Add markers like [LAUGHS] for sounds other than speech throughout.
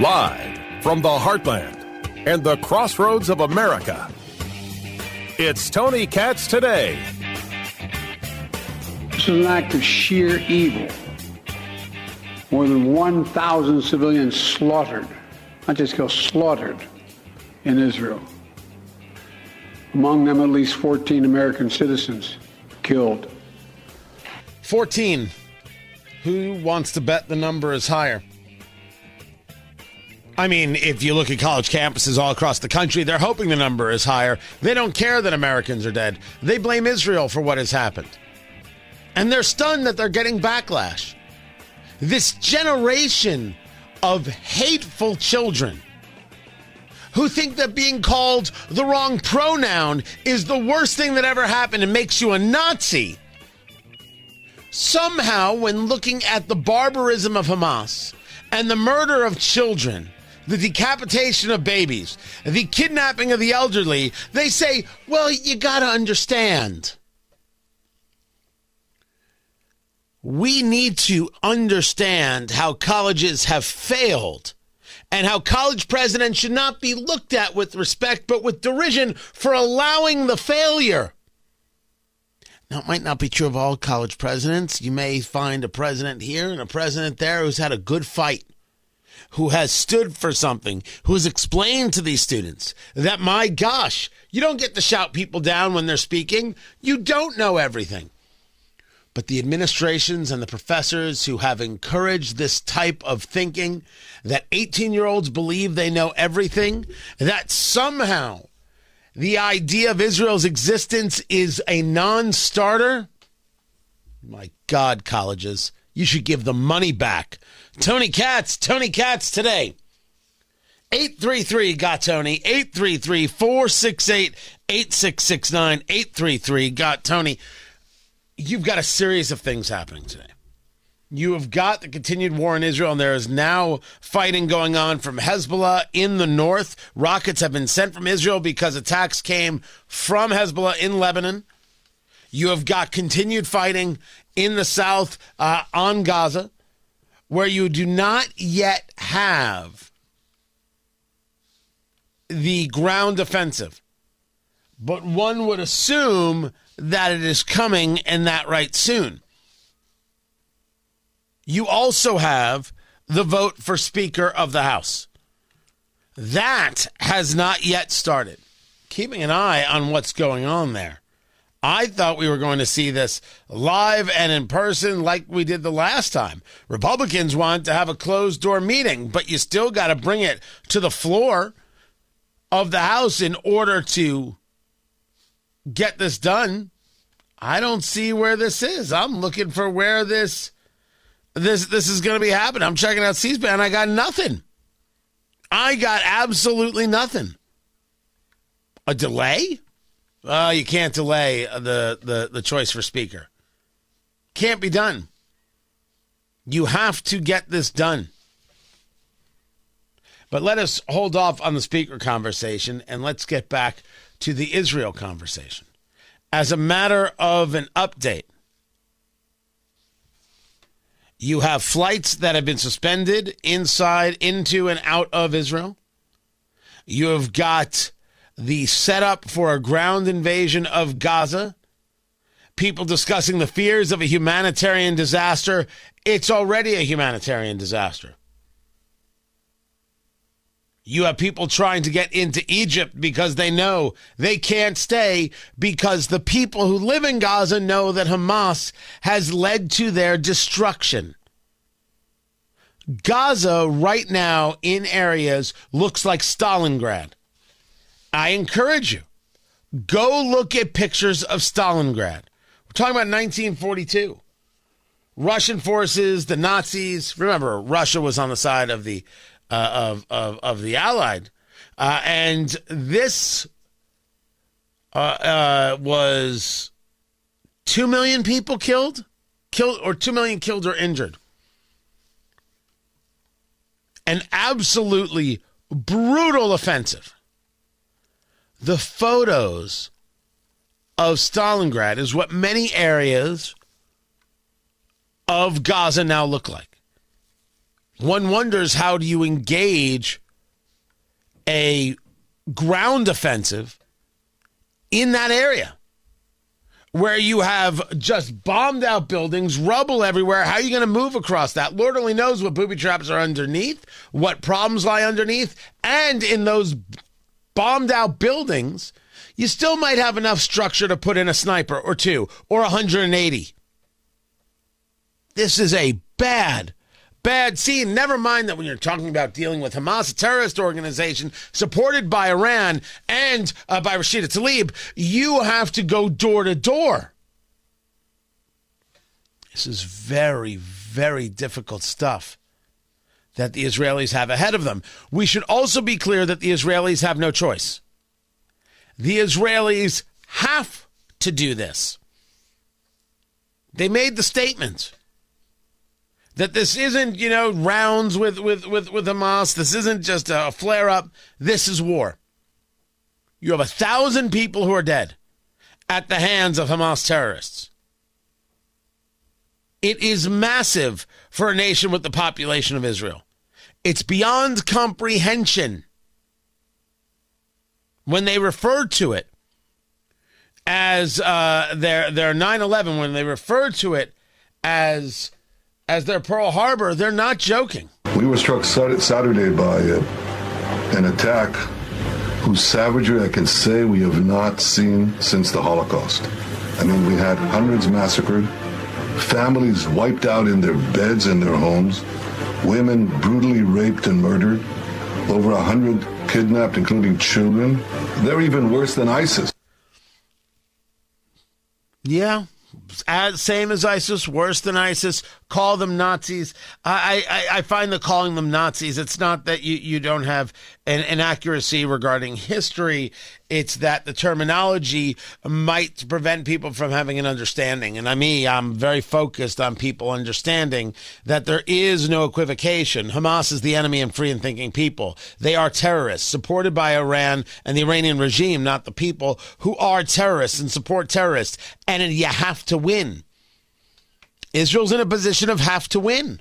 Live from the heartland and the crossroads of America, it's Tony Katz today. This is an act of sheer evil. More than 1,000 civilians slaughtered, not just killed, slaughtered in Israel. Among them, at least 14 American citizens killed. 14. Who wants to bet the number is higher? I mean, if you look at college campuses all across the country, they're hoping the number is higher. They don't care that Americans are dead. They blame Israel for what has happened. And they're stunned that they're getting backlash. This generation of hateful children who think that being called the wrong pronoun is the worst thing that ever happened and makes you a Nazi. Somehow, when looking at the barbarism of Hamas and the murder of children, the decapitation of babies, the kidnapping of the elderly, they say, well, you got to understand. We need to understand how colleges have failed and how college presidents should not be looked at with respect but with derision for allowing the failure. Now, it might not be true of all college presidents. You may find a president here and a president there who's had a good fight who has stood for something, who has explained to these students that, my gosh, you don't get to shout people down when they're speaking. You don't know everything. But the administrations and the professors who have encouraged this type of thinking that 18 year olds believe they know everything, that somehow the idea of Israel's existence is a non starter. My God, colleges, you should give the money back Tony Katz, Tony Katz today. 833 got Tony, 833 468 8669, 833 got Tony. You've got a series of things happening today. You have got the continued war in Israel, and there is now fighting going on from Hezbollah in the north. Rockets have been sent from Israel because attacks came from Hezbollah in Lebanon. You have got continued fighting in the south uh, on Gaza where you do not yet have the ground offensive, but one would assume that it is coming and that right soon. You also have the vote for Speaker of the House. That has not yet started. Keeping an eye on what's going on there. I thought we were going to see this live and in person like we did the last time. Republicans want to have a closed door meeting, but you still got to bring it to the floor of the House in order to get this done. I don't see where this is. I'm looking for where this this this is going to be happening. I'm checking out C-SPAN. I got nothing. I got absolutely nothing. A delay? Uh, you can't delay the, the, the choice for speaker. Can't be done. You have to get this done. But let us hold off on the speaker conversation and let's get back to the Israel conversation. As a matter of an update, you have flights that have been suspended inside, into, and out of Israel. You have got the setup for a ground invasion of Gaza, people discussing the fears of a humanitarian disaster. It's already a humanitarian disaster. You have people trying to get into Egypt because they know they can't stay because the people who live in Gaza know that Hamas has led to their destruction. Gaza, right now, in areas, looks like Stalingrad. I encourage you go look at pictures of Stalingrad. We're talking about 1942. Russian forces, the Nazis. Remember, Russia was on the side of the uh, of, of of the Allied, uh, and this uh, uh was two million people killed, killed or two million killed or injured. An absolutely brutal offensive the photos of Stalingrad is what many areas of Gaza now look like? One wonders how do you engage a ground offensive in that area where you have just bombed out buildings, rubble everywhere. How are you going to move across that? Lord only knows what booby traps are underneath, what problems lie underneath, and in those bombed out buildings, you still might have enough structure to put in a sniper or two or 180. This is a bad, bad scene. Never mind that when you're talking about dealing with Hamas, a terrorist organization supported by Iran and uh, by Rashida Tlaib, you have to go door to door. This is very, very difficult stuff that the Israelis have ahead of them. We should also be clear that the Israelis have no choice. The Israelis have to do this. They made the statement that this isn't, you know, rounds with, with, with, with Hamas. This isn't just a flare up. This is war. You have a thousand people who are dead at the hands of Hamas terrorists. It is massive for a nation with the population of Israel. It's beyond comprehension when they referred to it as uh, their their 9/11, when they referred to it as as their Pearl Harbor, they're not joking. We were struck Saturday by uh, an attack whose savagery I can say we have not seen since the Holocaust. I mean, we had hundreds massacred, families wiped out in their beds in their homes, women brutally raped and murdered, over a hundred kidnapped, including children. They're even worse than ISIS. Yeah, as, same as ISIS, worse than ISIS. Call them Nazis. I, I, I find that calling them Nazis, it's not that you, you don't have an, an accuracy regarding history. It's that the terminology might prevent people from having an understanding. And I mean, I'm very focused on people understanding that there is no equivocation. Hamas is the enemy of free and thinking people. They are terrorists supported by Iran and the Iranian regime, not the people who are terrorists and support terrorists. And you have to win. Israel's in a position of have to win.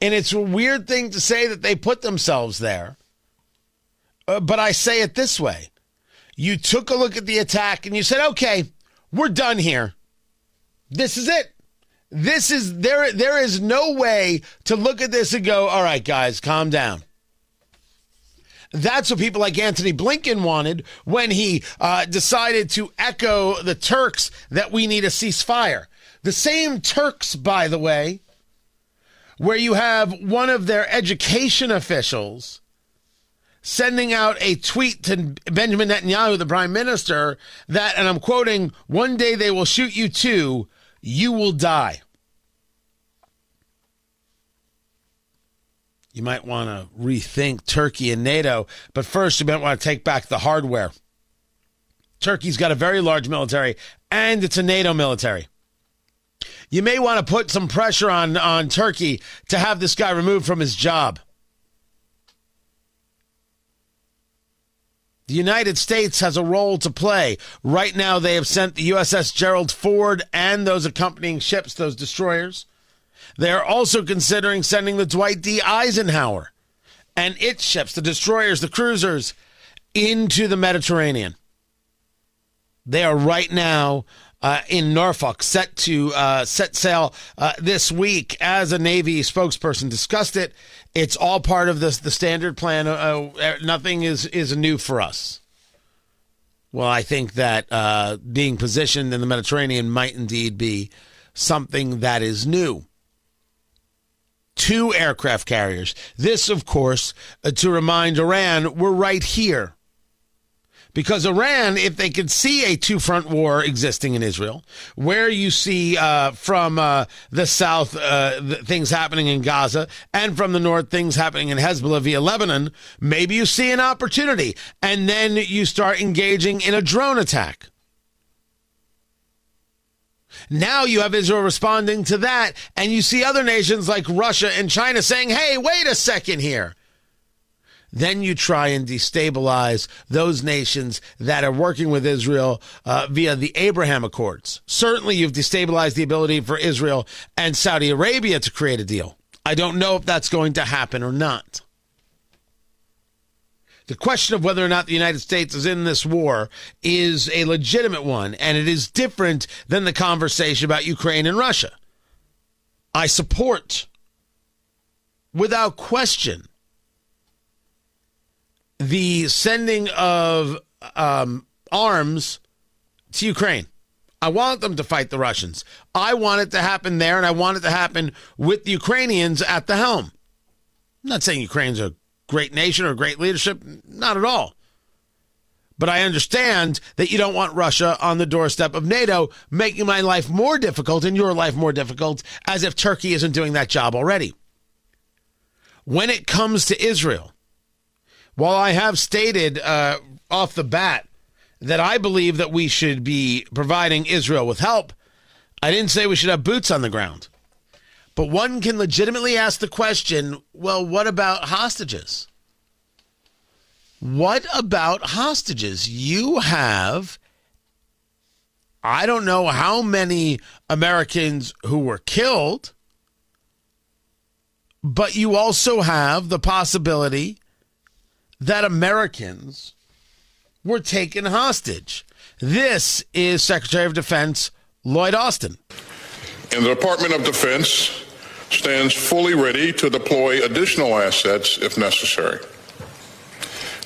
And it's a weird thing to say that they put themselves there uh, but I say it this way you took a look at the attack and you said, okay, we're done here. This is it. This is there. There is no way to look at this and go, all right, guys, calm down. That's what people like Antony Blinken wanted when he uh, decided to echo the Turks that we need a ceasefire. The same Turks, by the way, where you have one of their education officials sending out a tweet to Benjamin Netanyahu, the prime minister, that, and I'm quoting, one day they will shoot you too, you will die. You might want to rethink Turkey and NATO, but first you might want to take back the hardware. Turkey's got a very large military, and it's a NATO military. You may want to put some pressure on, on Turkey to have this guy removed from his job. The United States has a role to play. Right now, they have sent the USS Gerald Ford and those accompanying ships, those destroyers. They are also considering sending the Dwight D. Eisenhower and its ships, the destroyers, the cruisers, into the Mediterranean. They are right now uh, in Norfolk, set to uh, set sail uh, this week. As a Navy spokesperson discussed it, it's all part of the standard plan. Uh, uh, nothing is is new for us. Well, I think that uh, being positioned in the Mediterranean might indeed be something that is new. Two aircraft carriers. This, of course, to remind Iran, we're right here because Iran, if they could see a two front war existing in Israel, where you see uh, from uh, the south uh, things happening in Gaza and from the north things happening in Hezbollah via Lebanon, maybe you see an opportunity and then you start engaging in a drone attack. Now you have Israel responding to that, and you see other nations like Russia and China saying, hey, wait a second here. then you try and destabilize those nations that are working with Israel uh, via the Abraham Accords. Certainly, you've destabilized the ability for Israel and Saudi Arabia to create a deal. I don't know if that's going to happen or not. The question of whether or not the United States is in this war is a legitimate one, and it is different than the conversation about Ukraine and Russia. I support, without question, the sending of um, arms to Ukraine. I want them to fight the Russians. I want it to happen there, and I want it to happen with the Ukrainians at the helm. I'm not saying Ukraine's a great nation or great leadership, not at all. But I understand that you don't want Russia on the doorstep of NATO, making my life more difficult and your life more difficult, as if Turkey isn't doing that job already. When it comes to Israel, while I have stated uh, off the bat that I believe that we should be providing Israel with help, I didn't say we should have boots on the ground. But one can legitimately ask the question well, what about hostages? What about hostages? You have, I don't know how many Americans who were killed, but you also have the possibility that Americans were taken hostage. This is Secretary of Defense Lloyd Austin. And the Department of Defense stands fully ready to deploy additional assets if necessary.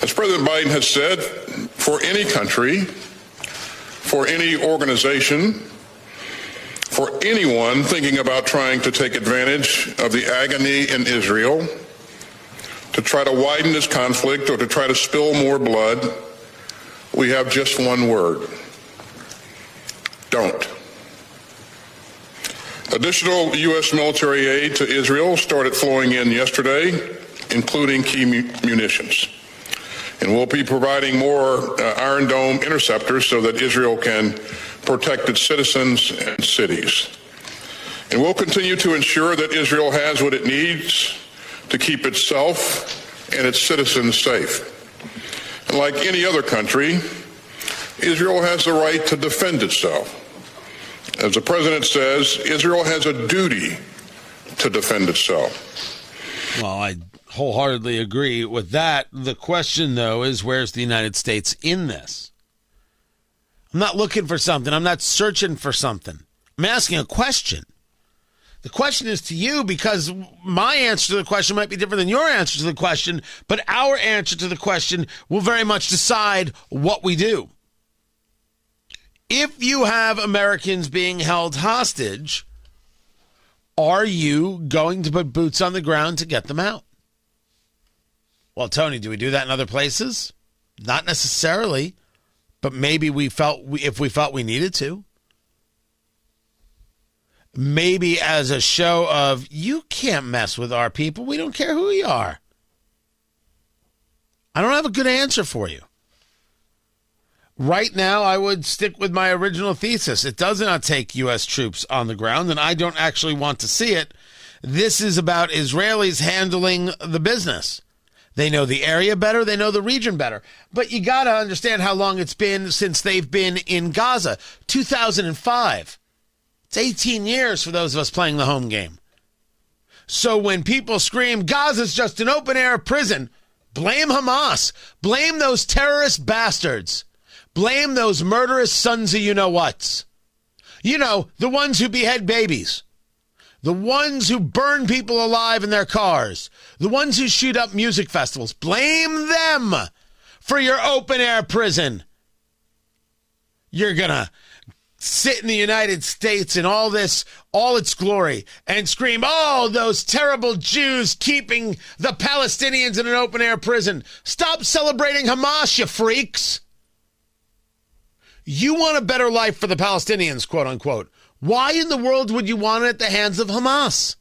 As President Biden has said, for any country, for any organization, for anyone thinking about trying to take advantage of the agony in Israel, to try to widen this conflict or to try to spill more blood, we have just one word. Don't. Additional U.S. military aid to Israel started flowing in yesterday, including key munitions. And we'll be providing more uh, Iron Dome interceptors so that Israel can protect its citizens and cities. And we'll continue to ensure that Israel has what it needs to keep itself and its citizens safe. And like any other country, Israel has the right to defend itself. As the president says, Israel has a duty to defend itself. Well, I wholeheartedly agree with that. The question, though, is where's the United States in this? I'm not looking for something. I'm not searching for something. I'm asking a question. The question is to you because my answer to the question might be different than your answer to the question, but our answer to the question will very much decide what we do. If you have Americans being held hostage, are you going to put boots on the ground to get them out? Well, Tony, do we do that in other places? Not necessarily, but maybe we felt we, if we felt we needed to. Maybe as a show of you can't mess with our people. We don't care who you are. I don't have a good answer for you. Right now, I would stick with my original thesis. It does not take U.S. troops on the ground, and I don't actually want to see it. This is about Israelis handling the business. They know the area better, they know the region better. But you got to understand how long it's been since they've been in Gaza 2005. It's 18 years for those of us playing the home game. So when people scream, Gaza's just an open air prison, blame Hamas. Blame those terrorist bastards. Blame those murderous sons of you know whats. You know, the ones who behead babies. The ones who burn people alive in their cars. The ones who shoot up music festivals. Blame them for your open air prison. You're going to sit in the United States in all this, all its glory, and scream, oh, those terrible Jews keeping the Palestinians in an open air prison. Stop celebrating Hamas, you freaks. You want a better life for the Palestinians, quote unquote. Why in the world would you want it at the hands of Hamas?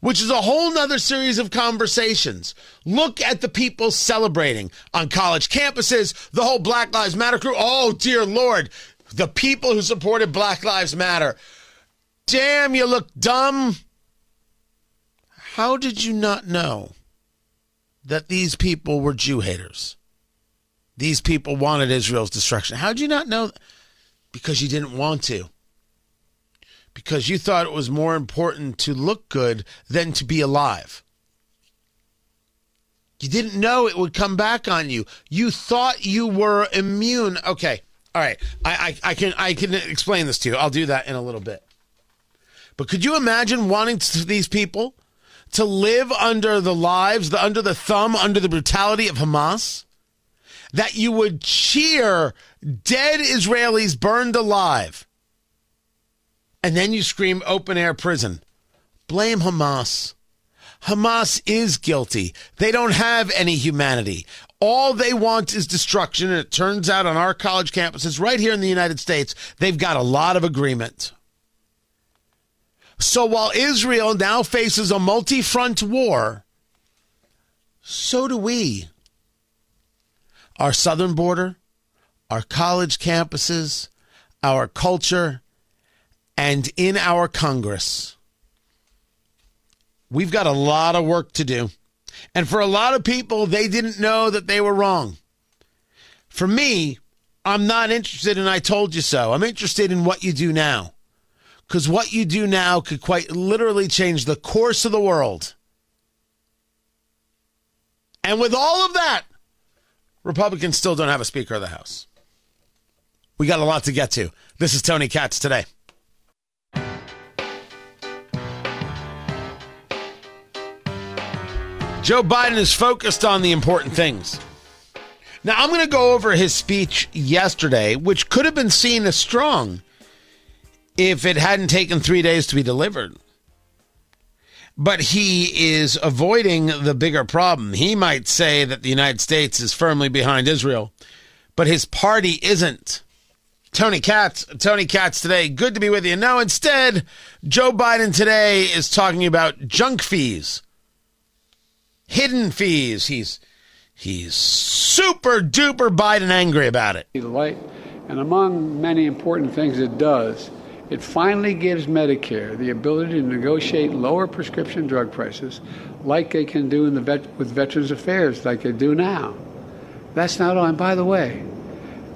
Which is a whole nother series of conversations. Look at the people celebrating on college campuses, the whole Black Lives Matter crew. Oh, dear Lord, the people who supported Black Lives Matter. Damn, you look dumb. How did you not know that these people were Jew haters. These people wanted Israel's destruction. How did you not know? Because you didn't want to. Because you thought it was more important to look good than to be alive. You didn't know it would come back on you. You thought you were immune. Okay. All right. I, I, I can I can explain this to you. I'll do that in a little bit. But could you imagine wanting to, these people to live under the lives, the, under the thumb, under the brutality of Hamas? That you would cheer dead Israelis burned alive. And then you scream open air prison. Blame Hamas. Hamas is guilty. They don't have any humanity. All they want is destruction. And it turns out on our college campuses right here in the United States, they've got a lot of agreement. So while Israel now faces a multi front war, so do we. Our southern border, our college campuses, our culture, and in our Congress. We've got a lot of work to do. And for a lot of people, they didn't know that they were wrong. For me, I'm not interested in I told you so. I'm interested in what you do now. Because what you do now could quite literally change the course of the world. And with all of that, Republicans still don't have a Speaker of the House. We got a lot to get to. This is Tony Katz today. Joe Biden is focused on the important things. Now, I'm going to go over his speech yesterday, which could have been seen as strong if it hadn't taken three days to be delivered. But he is avoiding the bigger problem. He might say that the United States is firmly behind Israel, but his party isn't. Tony Katz, Tony Katz today. Good to be with you. No, instead, Joe Biden today is talking about junk fees hidden fees. He's he's super duper Biden angry about it. The light, And among many important things it does, it finally gives Medicare the ability to negotiate lower prescription drug prices like they can do in the vet, with Veterans Affairs, like they do now. That's not all. And by the way,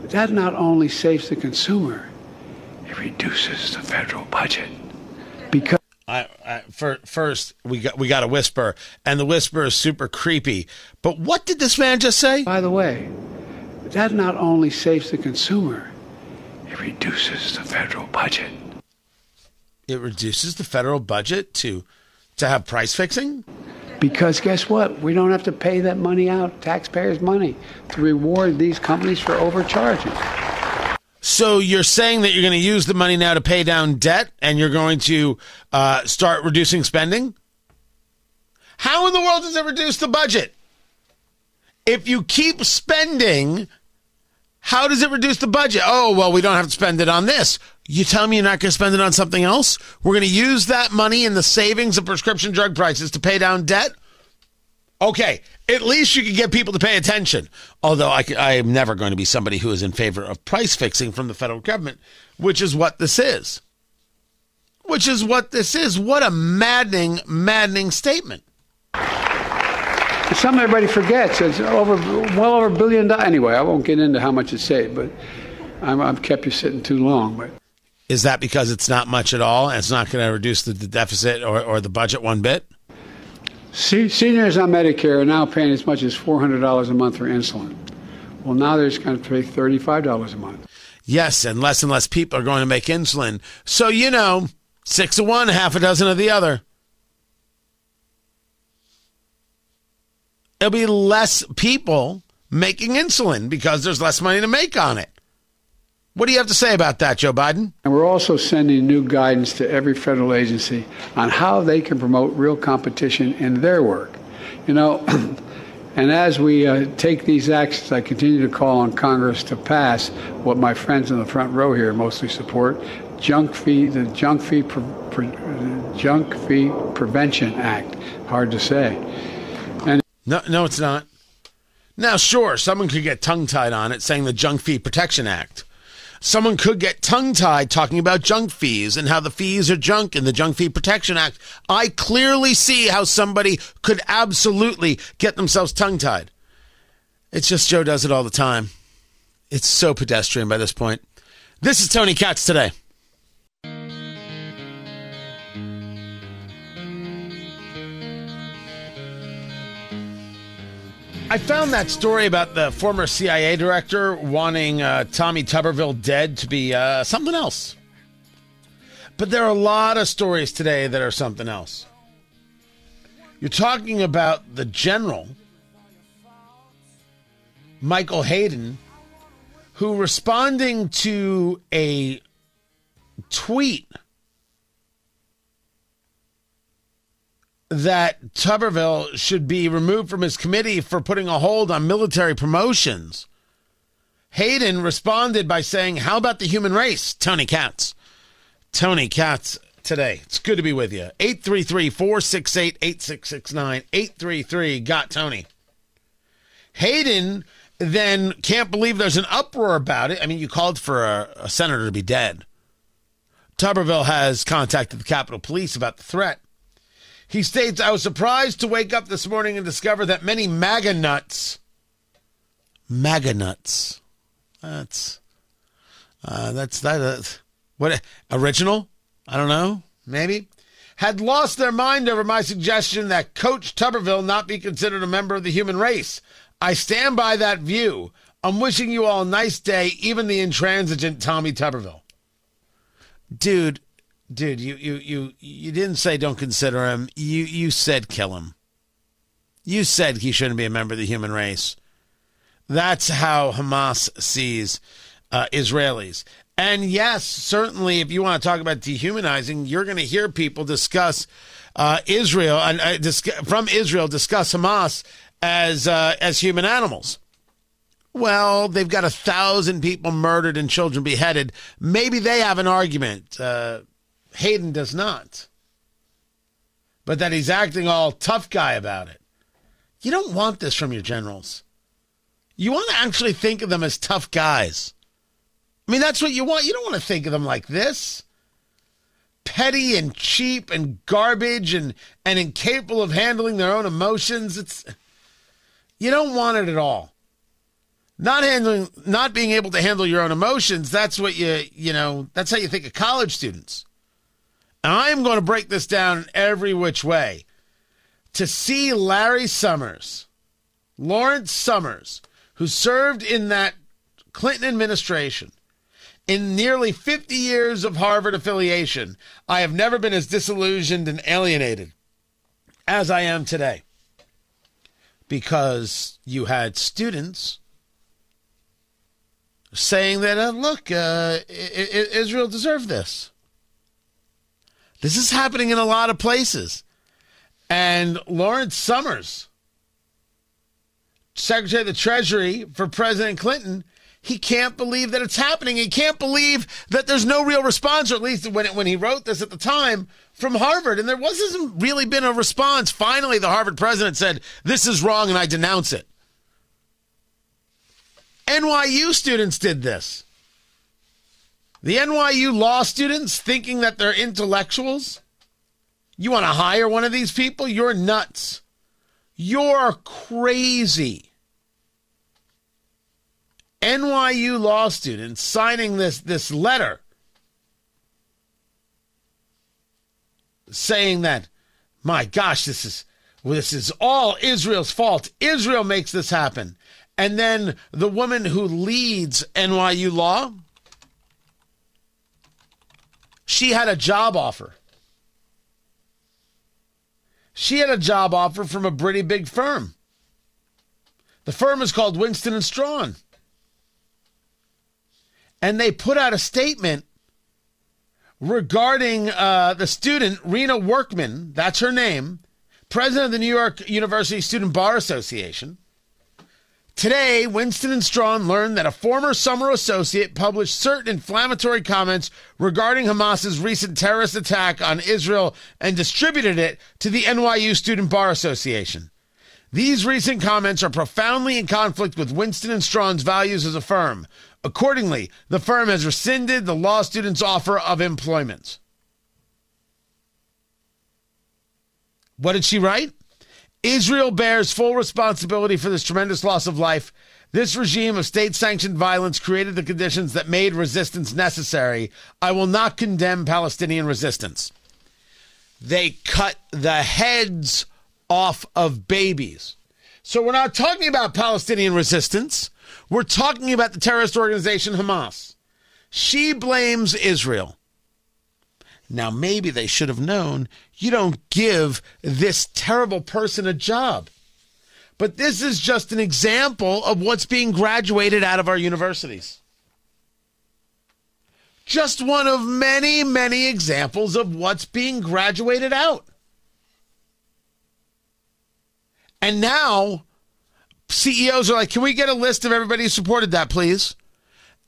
that not only saves the consumer, it reduces the federal budget. Because I, I, for, first we got we got a whisper, and the whisper is super creepy. But what did this man just say? By the way, that not only saves the consumer, it reduces the federal budget. It reduces the federal budget to to have price fixing. Because guess what? We don't have to pay that money out, taxpayers' money, to reward these companies for overcharging. So you're saying that you're going to use the money now to pay down debt and you're going to uh, start reducing spending? How in the world does it reduce the budget? If you keep spending, how does it reduce the budget? Oh, well, we don't have to spend it on this. You tell me you're not going to spend it on something else? We're going to use that money in the savings of prescription drug prices to pay down debt? Okay, at least you can get people to pay attention. Although I, I am never going to be somebody who is in favor of price fixing from the federal government, which is what this is. Which is what this is. What a maddening, maddening statement. Some everybody forgets. It's over, well over a billion dollars. Anyway, I won't get into how much it saved, but i have kept you sitting too long. But is that because it's not much at all, and it's not going to reduce the, the deficit or, or the budget one bit? seniors on Medicare are now paying as much as $400 a month for insulin. Well, now they're just going to pay $35 a month. Yes, and less and less people are going to make insulin. So, you know, six of one, half a dozen of the other. There'll be less people making insulin because there's less money to make on it. What do you have to say about that, Joe Biden? And we're also sending new guidance to every federal agency on how they can promote real competition in their work. You know, [CLEARS THROAT] and as we uh, take these actions, I continue to call on Congress to pass what my friends in the front row here mostly support junk fee, the Junk Fee, Pre- Pre- Junk Fee Prevention Act. Hard to say. No, no, it's not. Now, sure, someone could get tongue tied on it saying the Junk Fee Protection Act. Someone could get tongue tied talking about junk fees and how the fees are junk in the Junk Fee Protection Act. I clearly see how somebody could absolutely get themselves tongue tied. It's just Joe does it all the time. It's so pedestrian by this point. This is Tony Katz today. I found that story about the former CIA director wanting uh, Tommy Tuberville dead to be uh, something else. But there are a lot of stories today that are something else. You're talking about the general, Michael Hayden, who responding to a tweet that Tuberville should be removed from his committee for putting a hold on military promotions. Hayden responded by saying, How about the human race? Tony Katz. Tony Katz today. It's good to be with you. 833 468 8669. 833 got Tony. Hayden then can't believe there's an uproar about it. I mean, you called for a, a senator to be dead. Tuberville has contacted the Capitol Police about the threat. He states, I was surprised to wake up this morning and discover that many MAGA nuts, MAGA nuts, that's, uh, that's, that, uh, what, original? I don't know, maybe, had lost their mind over my suggestion that Coach Tuberville not be considered a member of the human race. I stand by that view. I'm wishing you all a nice day, even the intransigent Tommy Tuberville. Dude, dude, you you you you didn't say don't consider him. You you said kill him. You said he shouldn't be a member of the human race. That's how Hamas sees uh, Israelis. And yes, certainly, if you want to talk about dehumanizing, you're going to hear people discuss uh, Israel and uh, dis- from Israel discuss Hamas as uh, as human animals. Well, they've got a thousand people murdered and children beheaded. Maybe they have an argument. Uh, Hayden does not. But that he's acting all tough guy about it. You don't want this from your generals. You want to actually think of them as tough guys. I mean, that's what you want. You don't want to think of them like this. Petty and cheap and garbage and, and incapable of handling their own emotions. It's you don't want it at all. Not handling not being able to handle your own emotions, that's what you you know, that's how you think of college students. I am going to break this down every which way. To see Larry Summers, Lawrence Summers, who served in that Clinton administration, in nearly 50 years of Harvard affiliation, I have never been as disillusioned and alienated as I am today. Because you had students saying that, uh, look, uh, Israel deserved this. This is happening in a lot of places. And Lawrence Summers, Secretary of the Treasury for President Clinton, he can't believe that it's happening. He can't believe that there's no real response, or at least when, it, when he wrote this at the time, from Harvard. And there wasn't really been a response. Finally, the Harvard president said, This is wrong, and I denounce it. NYU students did this. The NYU law students thinking that they're intellectuals? You want to hire one of these people? You're nuts. You're crazy. NYU law students signing this, this letter saying that, my gosh, this is well, this is all Israel's fault. Israel makes this happen. And then the woman who leads NYU law, she had a job offer. She had a job offer from a pretty big firm. The firm is called Winston and Strawn. And they put out a statement regarding uh, the student, Ryna Workman, that's her name, president of the New York University Student Bar Association. Today, Winston and Strawn learned that a former summer associate published certain inflammatory comments regarding Hamas's recent terrorist attack on Israel and distributed it to the NYU Student Bar Association. These recent comments are profoundly in conflict with Winston and Strawn's values as a firm. Accordingly, the firm has rescinded the law student's offer of employment. What did she write? Israel bears full responsibility for this tremendous loss of life. This regime of state sanctioned violence created the conditions that made resistance necessary. I will not condemn Palestinian resistance. They cut the heads off of babies. So we're not talking about Palestinian resistance. We're talking about the terrorist organization Hamas. She blames Israel. Now, maybe they should have known you don't give this terrible person a job. But this is just an example of what's being graduated out of our universities. Just one of many, many examples of what's being graduated out. And now CEOs are like, can we get a list of everybody who supported that, please?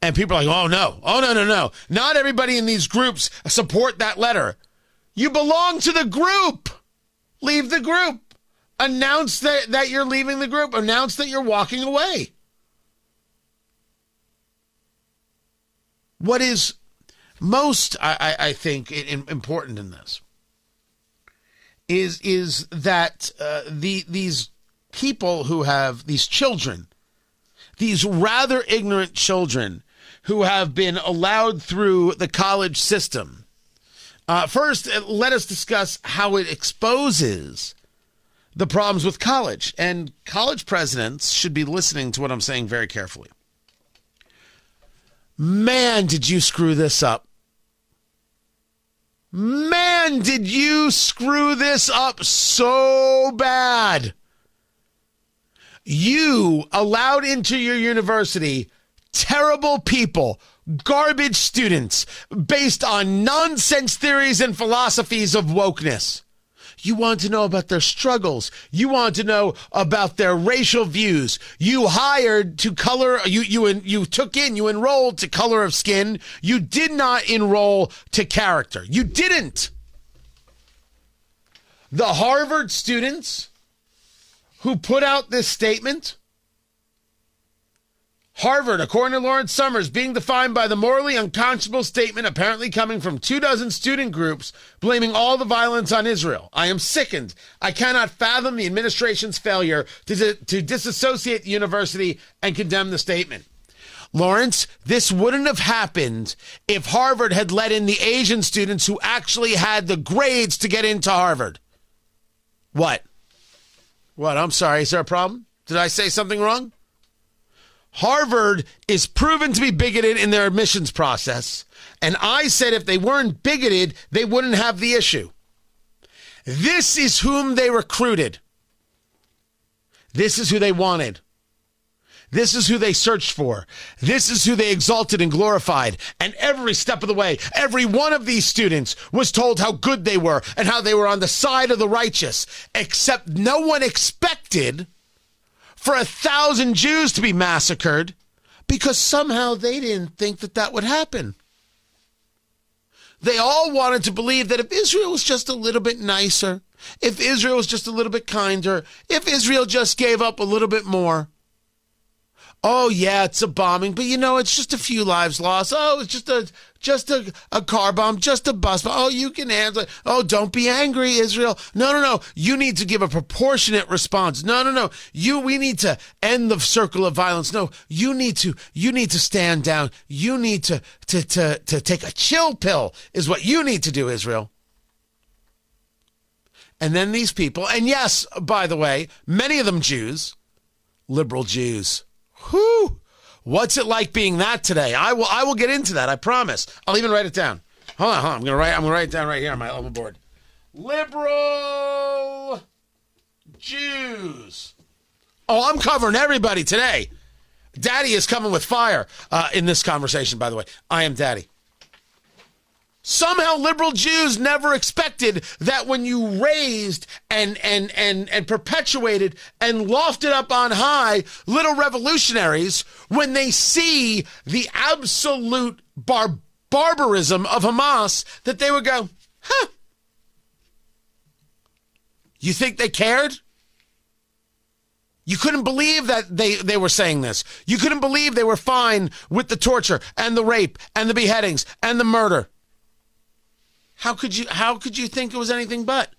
And people are like, oh no, oh no, no, no. Not everybody in these groups support that letter. You belong to the group. Leave the group. Announce that, that you're leaving the group. Announce that you're walking away. What is most, I, I think, important in this is is that uh, the these people who have these children, these rather ignorant children who have been allowed through the college system. Uh, first, uh, let us discuss how it exposes the problems with college. And college presidents should be listening to what I'm saying very carefully. Man, did you screw this up. Man, did you screw this up so bad. You allowed into your university terrible people, garbage students based on nonsense theories and philosophies of wokeness. You want to know about their struggles. You want to know about their racial views. You hired to color, you, you, you took in, you enrolled to color of skin. You did not enroll to character. You didn't. The Harvard students who put out this statement Harvard, according to Lawrence Summers, being defined by the morally unconscionable statement apparently coming from two dozen student groups blaming all the violence on Israel. I am sickened. I cannot fathom the administration's failure to, to disassociate the university and condemn the statement. Lawrence, this wouldn't have happened if Harvard had let in the Asian students who actually had the grades to get into Harvard. What? What? I'm sorry. Is there a problem? Did I say something wrong? Harvard is proven to be bigoted in their admissions process. And I said if they weren't bigoted, they wouldn't have the issue. This is whom they recruited. This is who they wanted. This is who they searched for. This is who they exalted and glorified. And every step of the way, every one of these students was told how good they were and how they were on the side of the righteous, except no one expected for a thousand Jews to be massacred because somehow they didn't think that that would happen. They all wanted to believe that if Israel was just a little bit nicer, if Israel was just a little bit kinder, if Israel just gave up a little bit more, oh yeah, it's a bombing, but you know, it's just a few lives lost. Oh, it's just a just a, a car bomb, just a bus bomb. Oh, you can handle it. Oh, don't be angry, Israel. No, no, no. You need to give a proportionate response. No, no, no. You we need to end the circle of violence. No, you need to you need to stand down. You need to to to to take a chill pill is what you need to do, Israel. And then these people, and yes, by the way, many of them Jews, liberal Jews Whew. What's it like being that today? I will I will get into that, I promise. I'll even write it down. Hold on, hold on. I'm gonna write I'm gonna write it down right here on my little board. Liberal Jews. Oh, I'm covering everybody today. Daddy is coming with fire uh, in this conversation, by the way. I am Daddy. Somehow liberal Jews never expected that when you raised and and and and perpetuated and lofted up on high little revolutionaries when they see the absolute bar- barbarism of Hamas that they would go, "Huh. You think they cared?" You couldn't believe that they, they were saying this. You couldn't believe they were fine with the torture and the rape and the beheadings and the murder. How could you how could you think it was anything but?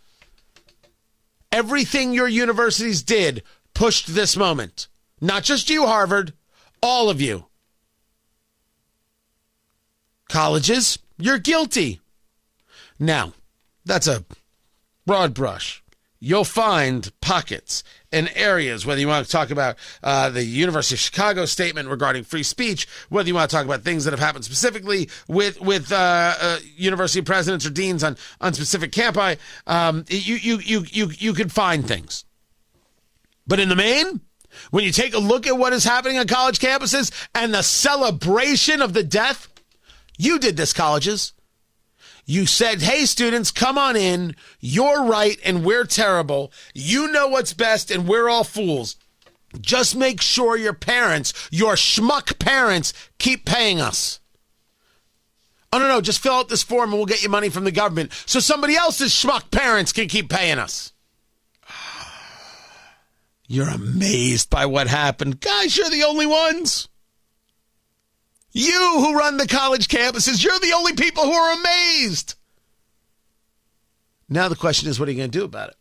Everything your universities did pushed this moment. Not just you, Harvard, all of you. Colleges, you're guilty. Now, that's a broad brush. You'll find pockets and areas, whether you want to talk about uh, the University of Chicago statement regarding free speech, whether you want to talk about things that have happened specifically with with uh, uh, university presidents or deans on on specific campi, um, you you you you you could find things. But in the main, when you take a look at what is happening on college campuses and the celebration of the death, you did this, colleges. You said, hey, students, come on in. You're right and we're terrible. You know what's best and we're all fools. Just make sure your parents, your schmuck parents, keep paying us. Oh, no, no, just fill out this form and we'll get you money from the government so somebody else's schmuck parents can keep paying us. [SIGHS] You're amazed by what happened. Guys, you're the only ones. You who run the college campuses, you're the only people who are amazed. Now the question is, what are you going to do about it?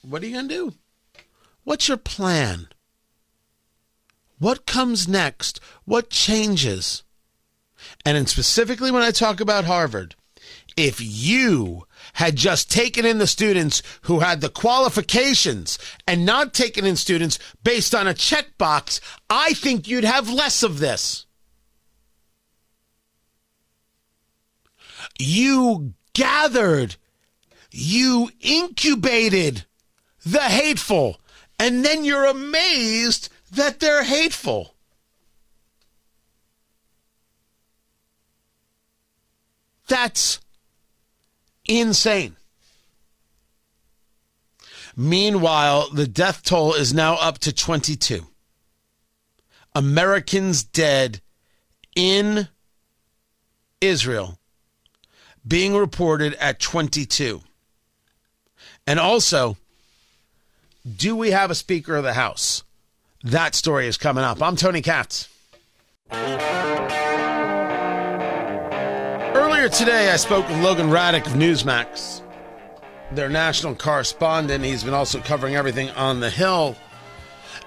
What are you going to do? What's your plan? What comes next? What changes? And specifically when I talk about Harvard, if you had just taken in the students who had the qualifications and not taken in students based on a checkbox, I think you'd have less of this. You gathered, you incubated the hateful, and then you're amazed that they're hateful. That's insane. Meanwhile, the death toll is now up to 22. Americans dead in Israel being reported at 22. And also, do we have a Speaker of the House? That story is coming up. I'm Tony Katz. Earlier today, I spoke with Logan Ratick of Newsmax, their national correspondent. He's been also covering everything on the Hill.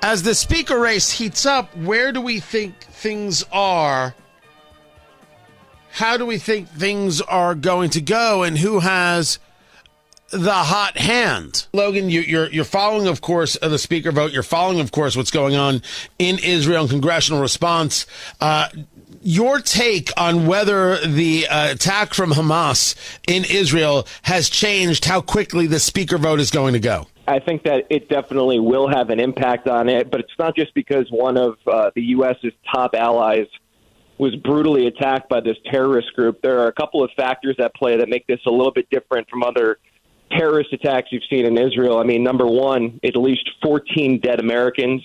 As the speaker race heats up, where do we think things are? How do we think things are going to go, and who has the hot hand? Logan, you, are you're, you're following, of course, the speaker vote. You're following, of course, what's going on in Israel and congressional response. Uh, your take on whether the uh, attack from Hamas in Israel has changed how quickly the speaker vote is going to go? I think that it definitely will have an impact on it, but it's not just because one of uh, the U.S.'s top allies was brutally attacked by this terrorist group. There are a couple of factors at play that make this a little bit different from other terrorist attacks you've seen in Israel. I mean, number one, at least 14 dead Americans.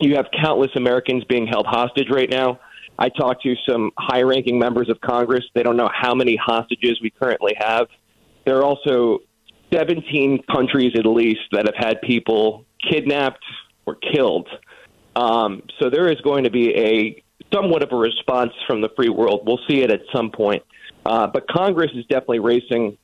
You have countless Americans being held hostage right now. I talked to some high ranking members of Congress. They don't know how many hostages we currently have. There are also 17 countries at least that have had people kidnapped or killed. Um, so there is going to be a somewhat of a response from the free world. We'll see it at some point. Uh, but Congress is definitely racing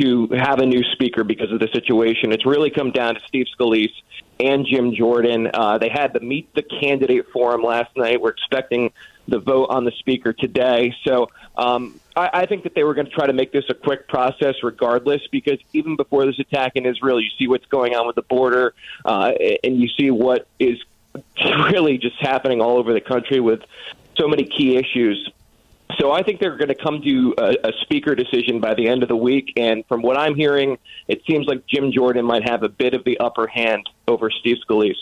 to have a new speaker because of the situation. It's really come down to Steve Scalise and Jim Jordan. Uh, they had the Meet the Candidate forum last night. We're expecting the vote on the speaker today. So um, I, I think that they were going to try to make this a quick process regardless, because even before this attack in Israel, you see what's going on with the border, uh, and you see what is [LAUGHS] really just happening all over the country with so many key issues. So I think they're going to come to a, a, speaker decision by the end of the week. And from what I'm hearing, it seems like Jim Jordan might have a bit of the upper hand over Steve Scalise.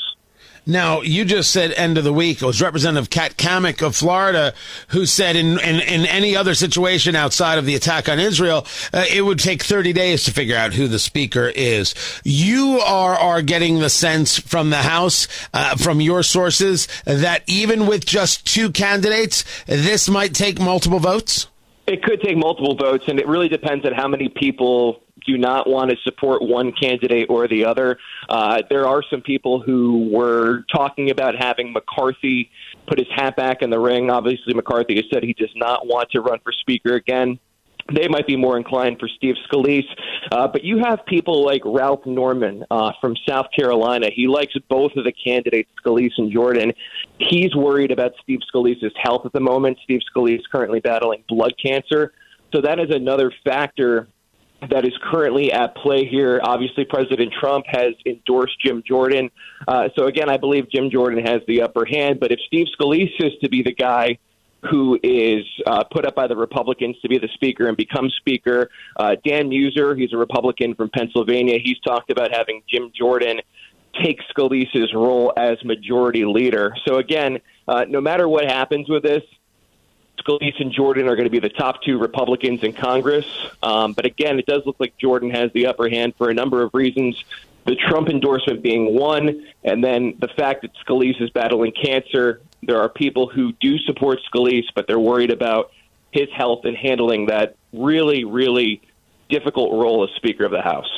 Now, you just said end of the week. It was Representative Kat Cammack of Florida who said in, in, in any other situation outside of the attack on Israel, uh, it would take 30 days to figure out who the speaker is. You are, are getting the sense from the House, uh, from your sources, that even with just two candidates, this might take multiple votes? It could take multiple votes, and it really depends on how many people do not want to support one candidate or the other. Uh, there are some people who were talking about having McCarthy put his hat back in the ring. Obviously, McCarthy has said he does not want to run for Speaker again they might be more inclined for Steve Scalise. Uh, but you have people like Ralph Norman uh, from South Carolina. He likes both of the candidates, Scalise and Jordan. He's worried about Steve Scalise's health at the moment. Steve Scalise is currently battling blood cancer. So that is another factor that is currently at play here. Obviously, President Trump has endorsed Jim Jordan. Uh, so again, I believe Jim Jordan has the upper hand. But if Steve Scalise is to be the guy who is uh, put up by the Republicans to be the speaker and become speaker. Uh, Dan Meuser, he's a Republican from Pennsylvania. He's talked about having Jim Jordan take Scalise's role as majority leader. So again, uh, no matter what happens with this, Scalise and Jordan are going to be the top two Republicans in Congress. Um, but again, it does look like Jordan has the upper hand for a number of reasons. The Trump endorsement being one, and then the fact that Scalise is battling cancer there are people who do support Scalise, but they're worried about his health and handling that really, really difficult role as Speaker of the House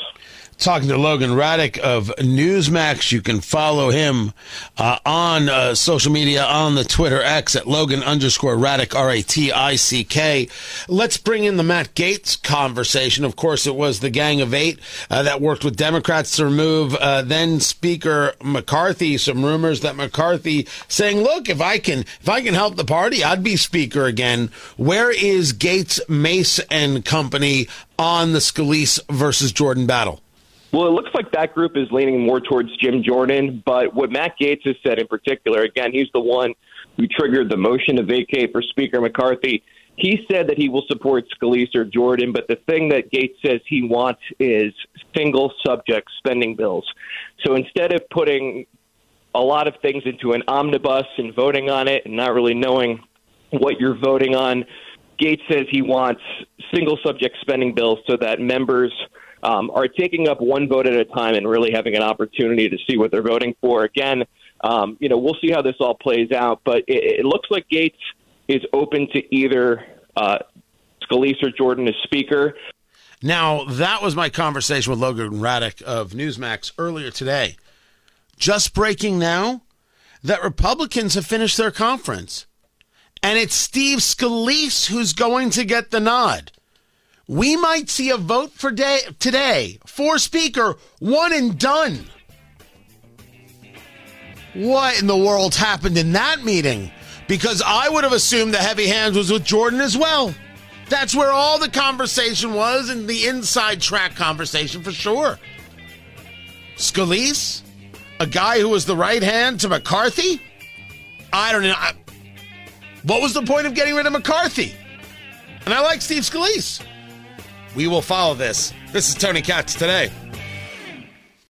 talking to Logan Ratick of Newsmax. You can follow him uh, on uh, social media on the Twitter X at Logan underscore Ratick, R A T I C K. Let's bring in the Matt Gaetz conversation. Of course, it was the Gang of Eight uh, that worked with Democrats to remove uh, then Speaker McCarthy. Some rumors that McCarthy saying, "Look, if I can, if I can help the party, I'd be Speaker again." Where is Gaetz, Mace, and company on the Scalise versus Jordan battle? Well, it looks like that group is leaning more towards Jim Jordan, but what Matt Gaetz has said in particular, again, he's the one who triggered the motion to vacate for Speaker McCarthy. He said that he will support Scalise or Jordan, but the thing that Gaetz says he wants is single subject spending bills. So instead of putting a lot of things into an omnibus and voting on it and not really knowing what you're voting on, Gaetz says he wants single subject spending bills so that members – um, are taking up one vote at a time and really having an opportunity to see what they're voting for. Again, um, you know, we'll see how this all plays out, but it, it looks like Gaetz is open to either uh, Scalise or Jordan as Speaker. Now, that was my conversation with Logan Ratick of Newsmax earlier today. Just breaking now that Republicans have finished their conference, and it's Steve Scalise who's going to get the nod we might see a vote for day, today for Speaker, one and done. What in the world happened in that meeting? Because I would have assumed the heavy hands was with Jordan as well. That's where all the conversation was, and the inside track conversation for sure. Scalise, a guy who was the right hand to McCarthy. I don't know. What was the point of getting rid of McCarthy? And I like Steve Scalise. We will follow this. This is Tony Katz today.